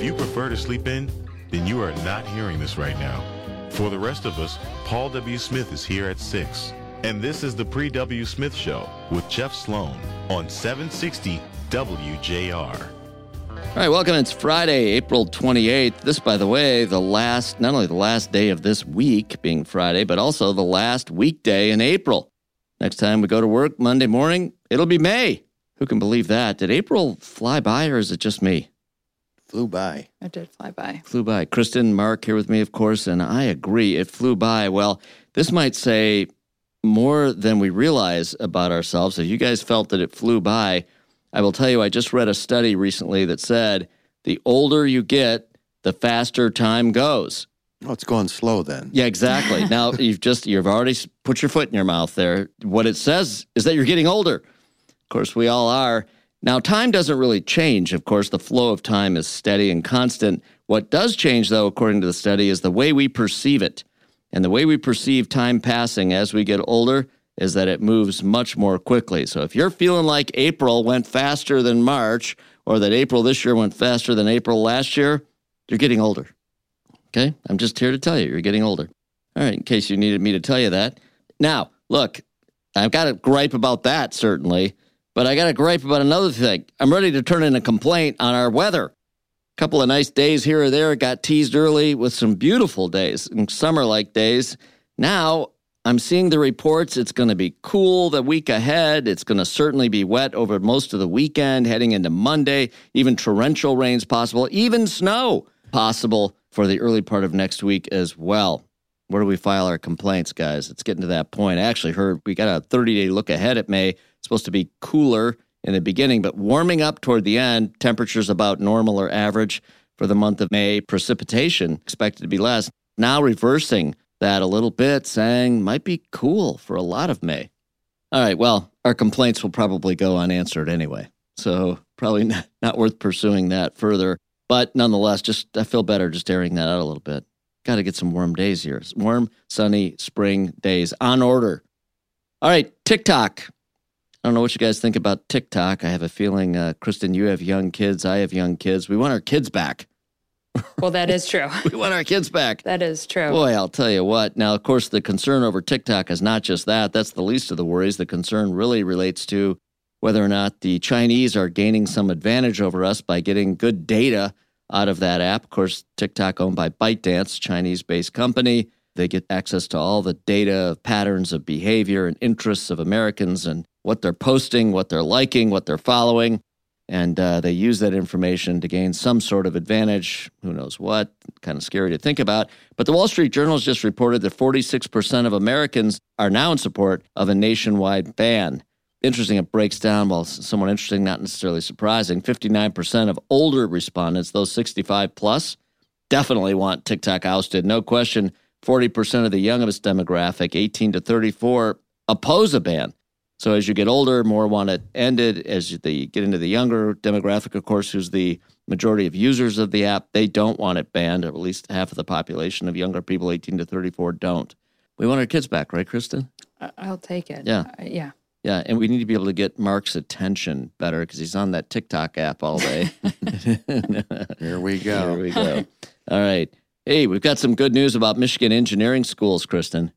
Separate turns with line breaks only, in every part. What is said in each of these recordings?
If you prefer to sleep in, then you are not hearing this right now. For the rest of us, Paul W. Smith is here at 6. And this is the Pre W. Smith Show with Jeff Sloan on 760 WJR.
All right, welcome. It's Friday, April 28th. This, by the way, the last, not only the last day of this week being Friday, but also the last weekday in April. Next time we go to work Monday morning, it'll be May. Who can believe that? Did April fly by or is it just me?
Flew by.
It did fly by.
Flew by. Kristin, Mark here with me, of course, and I agree. It flew by. Well, this might say more than we realize about ourselves. If you guys felt that it flew by, I will tell you, I just read a study recently that said the older you get, the faster time goes.
Oh, it's going slow then.
Yeah, exactly. now you've just you've already put your foot in your mouth there. What it says is that you're getting older. Of course, we all are. Now, time doesn't really change. Of course, the flow of time is steady and constant. What does change, though, according to the study, is the way we perceive it. And the way we perceive time passing as we get older is that it moves much more quickly. So if you're feeling like April went faster than March, or that April this year went faster than April last year, you're getting older. Okay? I'm just here to tell you, you're getting older. All right, in case you needed me to tell you that. Now, look, I've got a gripe about that, certainly, but I got a gripe about another thing. I'm ready to turn in a complaint on our weather. A couple of nice days here or there got teased early with some beautiful days and summer like days. Now I'm seeing the reports. It's going to be cool the week ahead. It's going to certainly be wet over most of the weekend, heading into Monday. Even torrential rains possible, even snow possible for the early part of next week as well. Where do we file our complaints, guys? It's getting to that point. I actually heard we got a 30 day look ahead at May. It's supposed to be cooler in the beginning, but warming up toward the end. Temperatures about normal or average for the month of May. Precipitation expected to be less. Now reversing that a little bit, saying might be cool for a lot of May. All right, well, our complaints will probably go unanswered anyway. So probably not, not worth pursuing that further. But nonetheless, just I feel better just airing that out a little bit. Got to get some warm days here. Warm, sunny spring days on order. All right, TikTok. I don't know what you guys think about TikTok. I have a feeling, uh, Kristin, you have young kids. I have young kids. We want our kids back.
Well, that is true.
we want our kids back.
That is true.
Boy, I'll tell you what. Now, of course, the concern over TikTok is not just that. That's the least of the worries. The concern really relates to whether or not the Chinese are gaining some advantage over us by getting good data out of that app. Of course, TikTok owned by ByteDance, Chinese-based company. They get access to all the data, patterns of behavior and interests of Americans and what they're posting, what they're liking, what they're following and uh, they use that information to gain some sort of advantage. Who knows what? Kind of scary to think about. But the Wall Street Journal has just reported that 46% of Americans are now in support of a nationwide ban. Interesting, it breaks down, well, somewhat interesting, not necessarily surprising. 59% of older respondents, those 65 plus, definitely want TikTok ousted. No question. 40% of the youngest demographic, 18 to 34, oppose a ban. So as you get older, more want it ended. As they get into the younger demographic, of course, who's the majority of users of the app, they don't want it banned. Or at least half of the population of younger people, 18 to 34, don't. We want our kids back, right, Kristin?
I'll take it.
Yeah.
Uh, yeah.
Yeah, and we need to be able to get Mark's attention better because he's on that TikTok app all day.
Here we go.
Here we go. All right. Hey, we've got some good news about Michigan engineering schools, Kristin.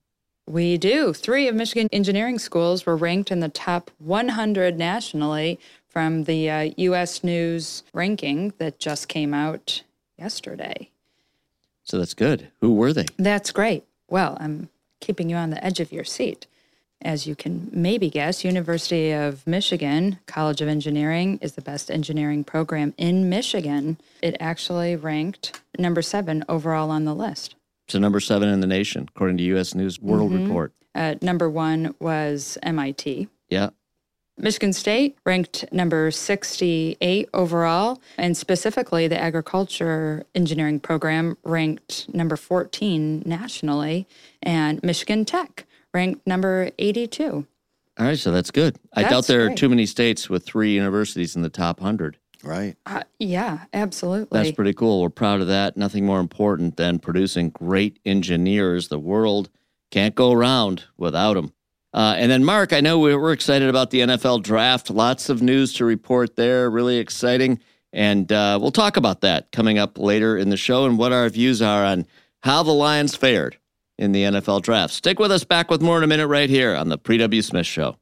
We do. Three of Michigan engineering schools were ranked in the top 100 nationally from the uh, U.S. News ranking that just came out yesterday.
So that's good. Who were they?
That's great. Well, I'm keeping you on the edge of your seat. As you can maybe guess, University of Michigan College of Engineering is the best engineering program in Michigan. It actually ranked number seven overall on the list.
So number seven in the nation, according to U.S. News World
Mhm.
Report.
Uh, number one was MIT.
Yeah.
Michigan State ranked number 68 overall, and specifically the agriculture engineering program ranked number 14 nationally, and Michigan Tech ranked number 82.
All right, so that's good. I doubt
That's
there are too many states with three universities in the top 100.
Right.
Uh, yeah, absolutely.
That's pretty cool. We're proud of that. Nothing more important than producing great engineers. The world can't go around without them. Uh, and then, Mark, I know we- we're excited about the NFL draft. Lots of news to report there. Really exciting. And uh, we'll talk about that coming up later in the show and what our views are on how the Lions fared in the NFL draft. Stick with us back with more in a minute right here on the Pre W. Smith Show.